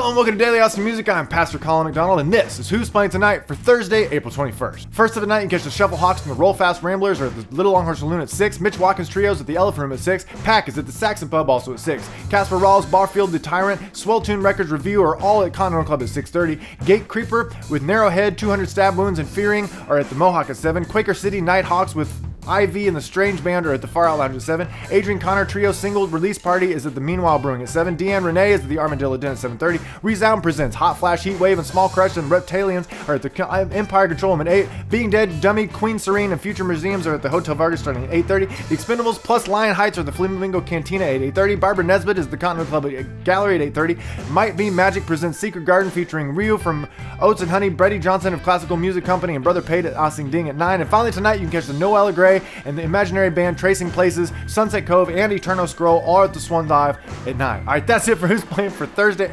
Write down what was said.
Hello and welcome to Daily Austin Music. I'm Pastor Colin McDonald, and this is Who's Playing Tonight for Thursday, April 21st. First of the night, you catch the Shuffle Hawks and the Roll Fast Ramblers at the Little Longhorn Saloon at 6, Mitch Watkins Trios at the Elephant Room at 6, Pack is at the Saxon Pub also at 6, Casper Rawls, Barfield, The Tyrant, Swell Tune Records Review are all at Continental Club at 6.30, Gate Creeper with Narrow Head, 200 Stab Wounds, and Fearing are at the Mohawk at 7, Quaker City Nighthawks with IV and the Strange Band are at the Far Out Lounge at 7. Adrian Connor Trio single release party is at the Meanwhile Brewing at 7. Deanne Renee is at the Armadillo Den at 7.30. Resound presents Hot Flash, Heat Wave, and Small Crush and Reptaliens are at the uh, Empire Control Room at 8. Being Dead, Dummy, Queen Serene, and Future Museums are at the Hotel Vegas starting at 8.30. The Expendables plus Lion Heights are at the Flamingo Cantina at 8.30. Barbara Nesbitt is the Continental Club at Gallery at 8.30. Might Be Magic presents Secret Garden featuring Ryu from Oats and Honey, Brady Johnson of Classical Music Company, and Brother Pate at Ossing Ding at 9. And finally tonight you can catch the Noella Gray and the Imaginary Band, Tracing Places, Sunset Cove, and Eternal Scroll all at the Swan Dive at night. Alright, that's it for Who's Playing for Thursday.